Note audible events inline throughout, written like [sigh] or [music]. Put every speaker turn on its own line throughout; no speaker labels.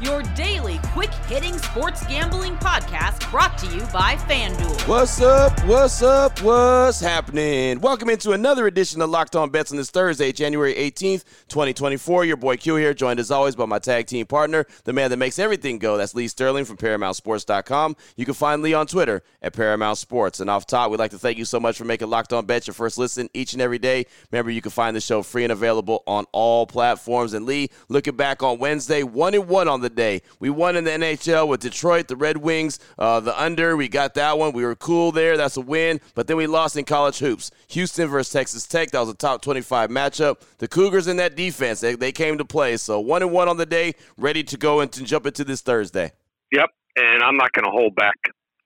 your daily quick hitting sports gambling podcast brought to you by FanDuel.
What's up? What's up? What's happening? Welcome into another edition of Locked On Bets on this Thursday, January 18th, 2024. Your boy Q here, joined as always by my tag team partner, the man that makes everything go. That's Lee Sterling from ParamountSports.com. You can find Lee on Twitter at Paramount Sports. And off top, we'd like to thank you so much for making Locked On Bets your first listen each and every day. Remember, you can find the show free and available on all platforms. And Lee, looking back on Wednesday, one and one on the day. We won in the NHL with Detroit, the Red Wings, uh, the under. We got that one. We were cool there. That's a win. But then we lost in college hoops. Houston versus Texas Tech. That was a top 25 matchup. The Cougars in that defense, they, they came to play. So one and one on the day, ready to go and to jump into this Thursday.
Yep. And I'm not going to hold back.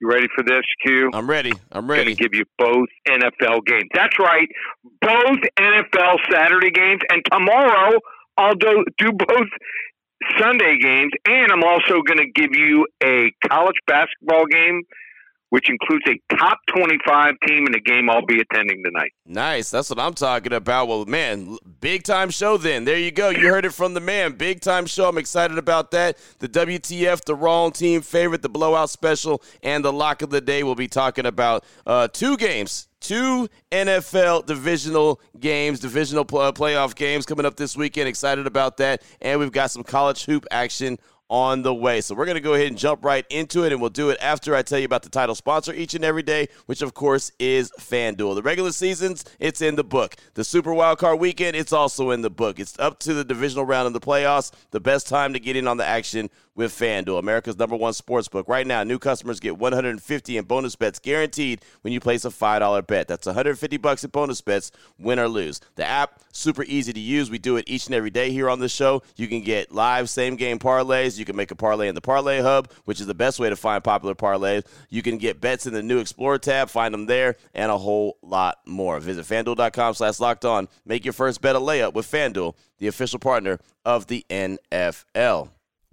You ready for this, Q?
I'm ready. I'm ready.
Going to give you both NFL games. That's right, both NFL Saturday games, and tomorrow I'll do do both Sunday games, and I'm also going to give you a college basketball game, which includes a top 25 team in a game I'll be attending tonight.
Nice. That's what I'm talking about. Well, man, big time show then. There you go. You heard it from the man. Big time show. I'm excited about that. The WTF, the wrong team favorite, the blowout special, and the lock of the day. We'll be talking about uh, two games two NFL divisional games, divisional playoff games coming up this weekend. Excited about that. And we've got some college hoop action on the way. So we're going to go ahead and jump right into it, and we'll do it after I tell you about the title sponsor each and every day, which of course is FanDuel. The regular seasons, it's in the book. The Super Wildcard Weekend, it's also in the book. It's up to the divisional round of the playoffs. The best time to get in on the action with FanDuel, America's number one sports book. Right now, new customers get 150 in bonus bets guaranteed when you place a $5 bet. That's 150 bucks in bonus bets, win or lose. The app, super easy to use. We do it each and every day here on the show. You can get live same game parlays. You can make a parlay in the Parlay Hub, which is the best way to find popular parlays. You can get bets in the new Explore tab, find them there, and a whole lot more. Visit fanduel.com slash locked on. Make your first bet a layup with FanDuel, the official partner of the NFL.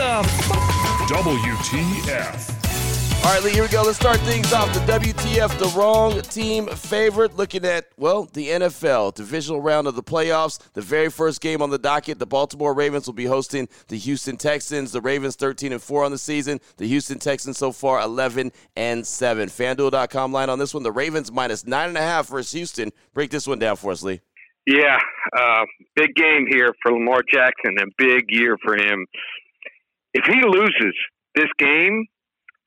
the WTF.
All right, Lee, here we go. Let's start things off. The WTF, the wrong team favorite. Looking at, well, the NFL divisional round of the playoffs. The very first game on the docket, the Baltimore Ravens will be hosting the Houston Texans. The Ravens 13 and 4 on the season. The Houston Texans so far 11 and 7. FanDuel.com line on this one. The Ravens minus 9.5 versus Houston. Break this one down for us, Lee.
Yeah, uh, big game here for Lamar Jackson and big year for him. If he loses this game,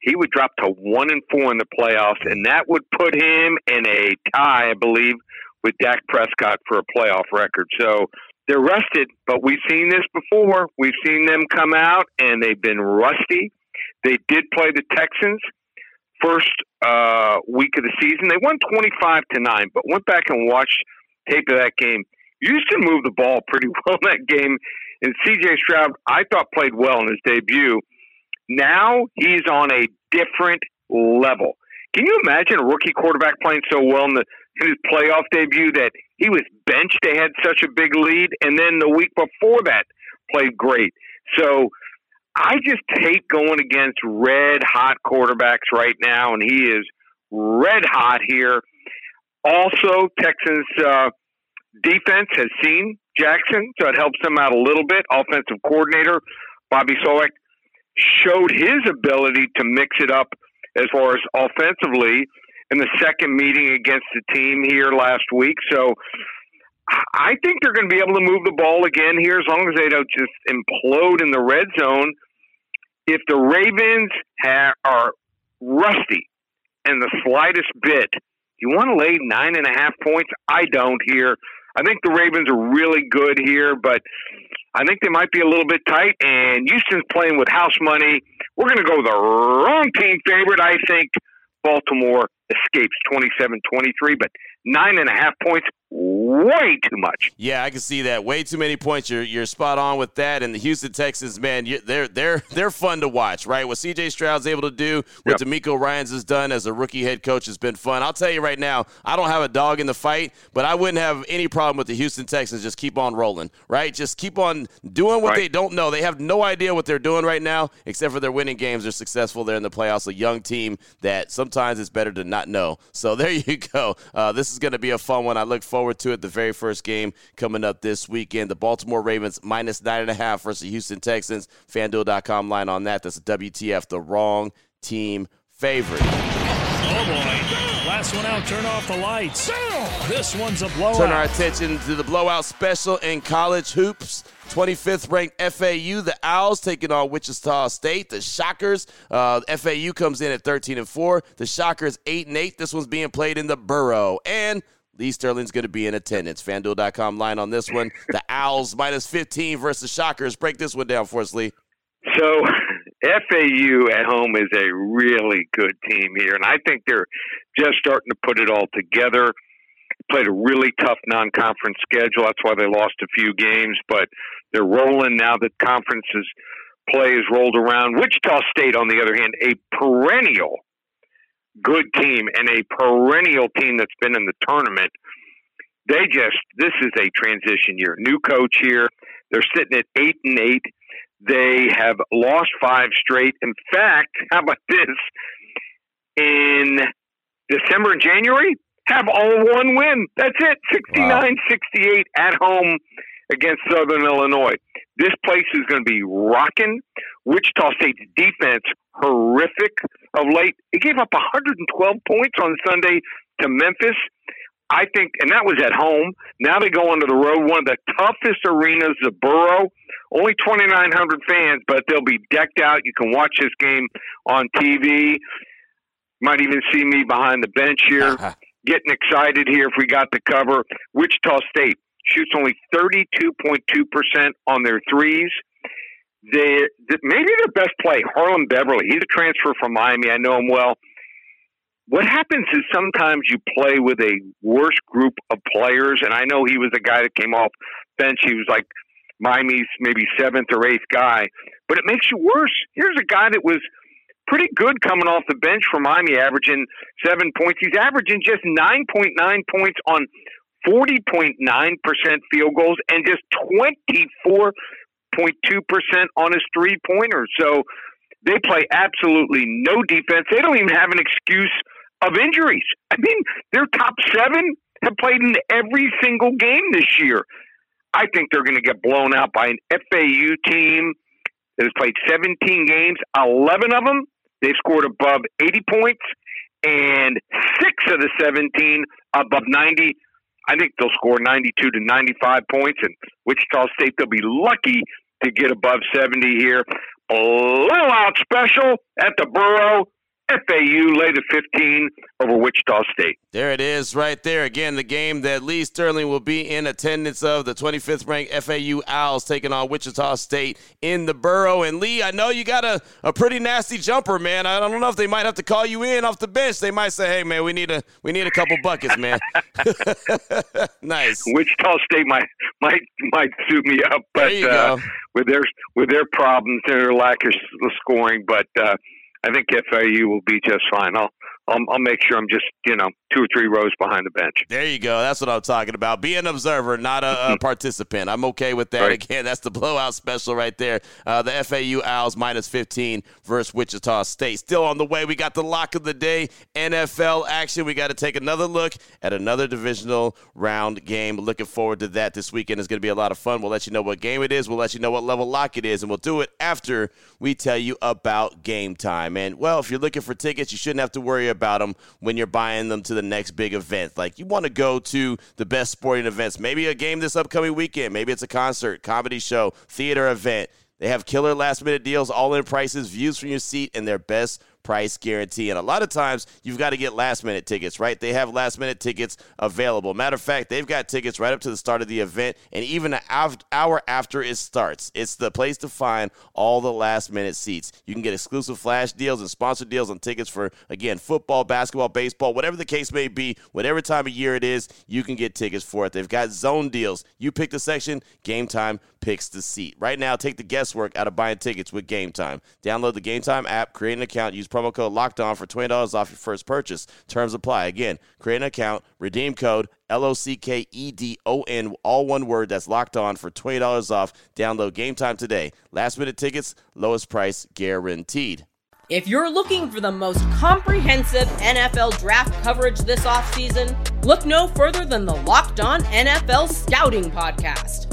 he would drop to one and four in the playoffs, and that would put him in a tie, I believe, with Dak Prescott for a playoff record. So they're rested, but we've seen this before. We've seen them come out and they've been rusty. They did play the Texans first uh, week of the season. They won twenty five to nine, but went back and watched tape of that game. Houston moved the ball pretty [laughs] well in that game, and CJ Stroud, I thought played well in his debut. Now he's on a different level. Can you imagine a rookie quarterback playing so well in, the, in his playoff debut that he was benched? They had such a big lead, and then the week before that played great. So I just hate going against red hot quarterbacks right now, and he is red hot here. Also, Texans uh, defense has seen Jackson, so it helps them out a little bit. Offensive coordinator Bobby Slowik showed his ability to mix it up as far as offensively in the second meeting against the team here last week. So I think they're going to be able to move the ball again here as long as they don't just implode in the red zone. If the Ravens ha- are rusty and the slightest bit, you want to lay nine and a half points? I don't here. I think the Ravens are really good here, but I think they might be a little bit tight, and Houston's playing with house money. We're going to go the wrong team favorite. I think Baltimore escapes 27 23, but nine and a half points, way too much.
Yeah, I can see that. Way too many points. You're you're spot on with that. And the Houston Texans, man, they're they're they're fun to watch, right? What C.J. Stroud's able to do, what yep. DeMeco Ryans has done as a rookie head coach has been fun. I'll tell you right now, I don't have a dog in the fight, but I wouldn't have any problem with the Houston Texans just keep on rolling, right? Just keep on doing what right. they don't know. They have no idea what they're doing right now, except for they're winning games. They're successful. They're in the playoffs. A young team that sometimes it's better to not know. So [laughs] there you go. Uh, this is going to be a fun one. I look forward to it. The very first game coming up this weekend. The Baltimore Ravens minus nine and a half versus the Houston Texans. FanDuel.com line on that. That's a WTF, the wrong team favorite.
Oh boy. Last one out, turn off the lights. This one's a blowout.
Turn our attention to the blowout special in college hoops. 25th ranked FAU, the Owls taking on Wichita State. The Shockers, uh, FAU comes in at 13 and 4. The Shockers 8 and 8. This one's being played in the Burrow. And Lee Sterling's going to be in attendance. FanDuel.com line on this one. The Owls minus 15 versus Shockers. Break this one down for us, Lee.
So, FAU at home is a really good team here, and I think they're just starting to put it all together. Played a really tough non conference schedule. That's why they lost a few games, but they're rolling now that conferences play is rolled around. Wichita State, on the other hand, a perennial good team and a perennial team that's been in the tournament. They just this is a transition year. New coach here. They're sitting at eight and eight. They have lost five straight. In fact, how about [laughs] this? In December and January, have all one win. That's it. 69 68 at home against Southern Illinois. This place is going to be rocking. Wichita State's defense horrific of late. It gave up 112 points on Sunday to Memphis. I think, and that was at home. Now they go onto the road, one of the toughest arenas, the Burrow. Only 2,900 fans, but they'll be decked out. You can watch this game on TV. Might even see me behind the bench here, [laughs] getting excited here if we got the cover. Wichita State shoots only 32.2% on their threes. They, maybe their best play, Harlond Beverly. He's a transfer from Miami. I know him well. What happens is sometimes you play with a worse group of players, and I know he was a guy that came off bench. He was like Miami's maybe seventh or eighth guy, but it makes you worse. Here's a guy that was pretty good coming off the bench for Miami, averaging seven points. He's averaging just 9.9 points on 40.9% field goals and just 24 0.2% on his three pointers. So they play absolutely no defense. They don't even have an excuse of injuries. I mean, their top seven have played in every single game this year. I think they're going to get blown out by an FAU team that has played 17 games. 11 of them, they've scored above 80 points, and six of the 17 above 90. I think they'll score 92 to 95 points, and Wichita State, they'll be lucky to get above 70 here. A little out special at the Burrow. FAU lay the 15 over Wichita State.
There it is, right there. Again, the game that Lee Sterling will be in attendance of the 25th ranked FAU Owls taking on Wichita State in the Burrow. And Lee, I know you got a, a pretty nasty jumper, man. I don't know if they might have to call you in off the bench. They might say, "Hey, man, we need a we need a couple buckets, man." [laughs] nice.
Wichita State might might might suit me up, but uh, with their with their problems, and their lack of scoring, but. Uh, I think FAU will be just fine. I'll I'll, I'll, make sure I'm just you know two or three rows behind the bench.
There you go. That's what I'm talking about. Be an observer, not a, a [laughs] participant. I'm okay with that. Right. Again, that's the blowout special right there. Uh, the FAU Owls minus 15 versus Wichita State. Still on the way. We got the lock of the day NFL action. We got to take another look at another divisional round game. Looking forward to that this weekend. It's going to be a lot of fun. We'll let you know what game it is. We'll let you know what level lock it is, and we'll do it after we tell you about game time. And well, if you're looking for tickets, you shouldn't have to worry about them when you're buying them to the next big event. Like you want to go to the best sporting events, maybe a game this upcoming weekend, maybe it's a concert, comedy show, theater event. They have killer last minute deals, all in prices, views from your seat, and their best price guarantee. And a lot of times you've got to get last minute tickets, right? They have last minute tickets available. Matter of fact, they've got tickets right up to the start of the event and even an hour after it starts. It's the place to find all the last minute seats. You can get exclusive flash deals and sponsor deals on tickets for, again, football, basketball, baseball, whatever the case may be, whatever time of year it is, you can get tickets for it. They've got zone deals. You pick the section, game time picks the seat. Right now, take the guesswork out of buying tickets with Game Time. Download the Game Time app, create an account, use promo code Locked On for twenty dollars off your first purchase. Terms apply. Again, create an account, redeem code L O C K E D O N, all one word. That's Locked On for twenty dollars off. Download Game Time today. Last minute tickets, lowest price guaranteed.
If you're looking for the most comprehensive NFL draft coverage this offseason, look no further than the Locked On NFL Scouting Podcast.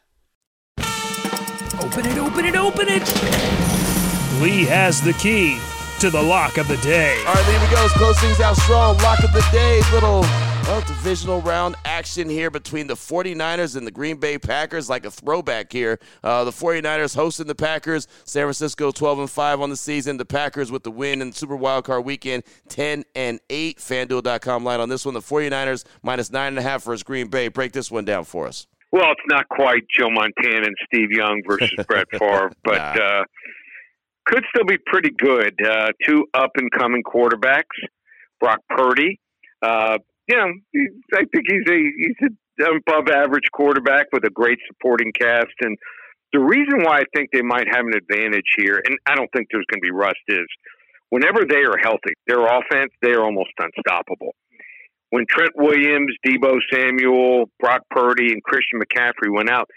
Open it, open it, open it. Lee has the key to the lock of the day.
All right, here we go. Let's close things out strong. Lock of the day. Little well, divisional round action here between the 49ers and the Green Bay Packers, like a throwback here. Uh, the 49ers hosting the Packers. San Francisco 12 and 5 on the season. The Packers with the win in the Super Wildcard weekend 10 and 8. FanDuel.com line on this one. The 49ers minus 9.5 versus Green Bay. Break this one down for us.
Well, it's not quite Joe Montana and Steve Young versus [laughs] Brett Favre, but nah. uh, could still be pretty good. Uh, two up and coming quarterbacks. Brock Purdy, uh, you know, I think he's a he's an above average quarterback with a great supporting cast. And the reason why I think they might have an advantage here, and I don't think there's going to be rust, is whenever they are healthy, their offense they are almost unstoppable. When Trent Williams, Deebo Samuel, Brock Purdy, and Christian McCaffrey went out,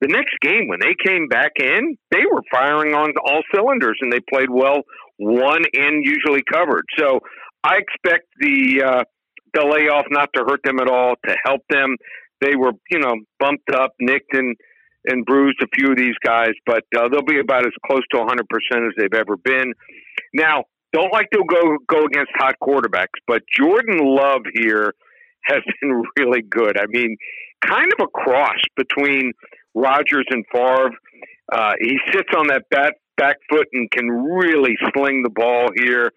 the next game when they came back in, they were firing on all cylinders and they played well, one in usually covered. So I expect the uh, the layoff not to hurt them at all, to help them. They were, you know, bumped up, nicked, and and bruised a few of these guys, but uh, they'll be about as close to 100% as they've ever been. Now, don't like to go go against hot quarterbacks, but Jordan Love here has [laughs] been really good. I mean, kind of a cross between Rodgers and Favre. Uh, he sits on that back back foot and can really sling the ball here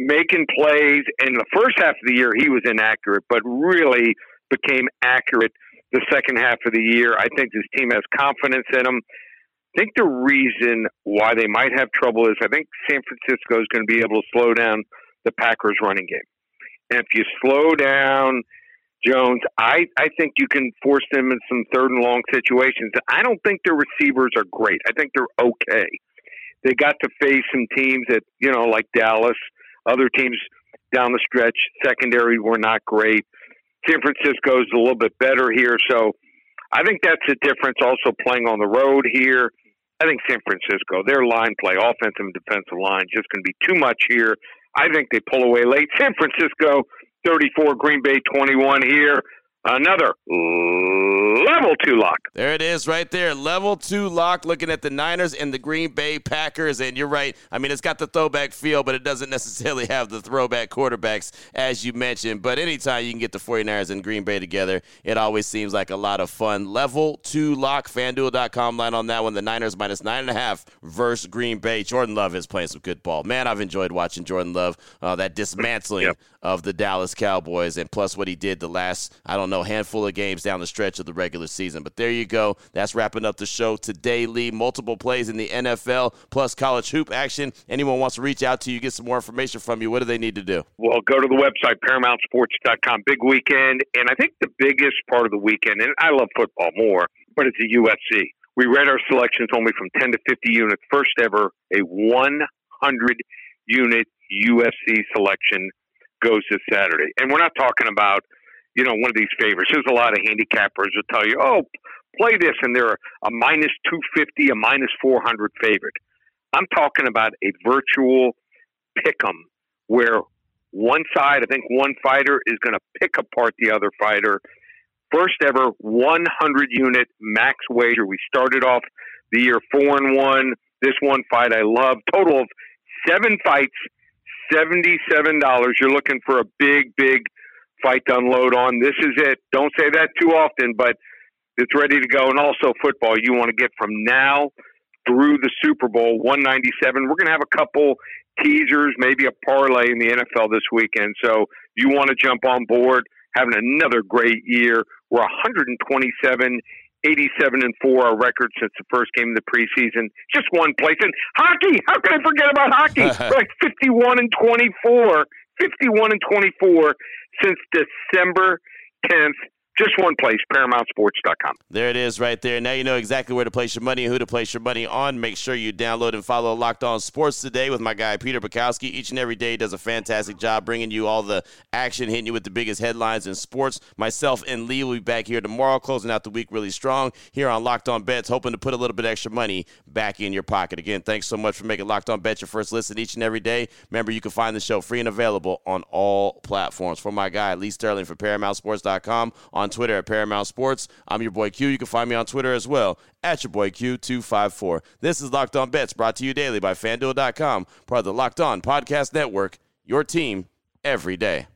making plays. And the first half of the year, he was inaccurate, but really became accurate the second half of the year. I think this team has confidence in him. I think the reason why they might have trouble is I think San Francisco is going to be able to slow down the Packers running game. And if you slow down Jones, I, I think you can force them in some third and long situations. I don't think their receivers are great. I think they're okay. They got to face some teams that, you know, like Dallas – other teams down the stretch, secondary were not great. San Francisco is a little bit better here. So I think that's the difference also playing on the road here. I think San Francisco, their line play, offensive and defensive line, just going to be too much here. I think they pull away late. San Francisco, 34, Green Bay, 21 here another level two lock.
There it is right there. Level two lock looking at the Niners and the Green Bay Packers. And you're right. I mean, it's got the throwback feel, but it doesn't necessarily have the throwback quarterbacks, as you mentioned. But anytime you can get the 49ers and Green Bay together, it always seems like a lot of fun. Level two lock, fanduel.com line on that one. The Niners minus nine and a half versus Green Bay. Jordan Love is playing some good ball. Man, I've enjoyed watching Jordan Love, uh, that dismantling yep. of the Dallas Cowboys, and plus what he did the last, I don't know, handful of games down the stretch of the regular season. But there you go. That's wrapping up the show today, Lee. Multiple plays in the NFL plus college hoop action. Anyone wants to reach out to you, get some more information from you, what do they need to do?
Well, go to the website, ParamountSports.com. Big weekend. And I think the biggest part of the weekend, and I love football more, but it's the UFC. We read our selections only from 10 to 50 units. First ever, a 100 unit UFC selection goes this Saturday. And we're not talking about you know, one of these favorites. There's a lot of handicappers that tell you, oh, play this, and they're a minus 250, a minus 400 favorite. I'm talking about a virtual pick 'em where one side, I think one fighter is going to pick apart the other fighter. First ever 100 unit max wager. We started off the year four and one. This one fight I love. Total of seven fights, $77. You're looking for a big, big fight to unload on. This is it. Don't say that too often, but it's ready to go. And also football, you want to get from now through the Super Bowl 197. We're going to have a couple teasers, maybe a parlay in the NFL this weekend. So you want to jump on board, having another great year. We're 127, 87 and 4, our record since the first game of the preseason. Just one place. And hockey, how can I forget about hockey? [laughs] We're like 51 and 24. 51 and 24 since December 10th just one place, ParamountSports.com.
There it is right there. Now you know exactly where to place your money and who to place your money on. Make sure you download and follow Locked On Sports today with my guy, Peter Bukowski. Each and every day does a fantastic job bringing you all the action, hitting you with the biggest headlines in sports. Myself and Lee will be back here tomorrow, closing out the week really strong here on Locked On Bets, hoping to put a little bit extra money back in your pocket. Again, thanks so much for making Locked On Bets your first listen each and every day. Remember, you can find the show free and available on all platforms. For my guy, Lee Sterling for ParamountSports.com, on Twitter at Paramount Sports. I'm your boy Q. You can find me on Twitter as well at your boy Q254. This is Locked On Bets brought to you daily by FanDuel.com, part of the Locked On Podcast Network, your team every day.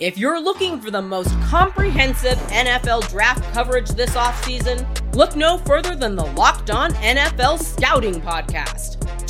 If you're looking for the most comprehensive NFL draft coverage this offseason, look no further than the Locked On NFL Scouting Podcast.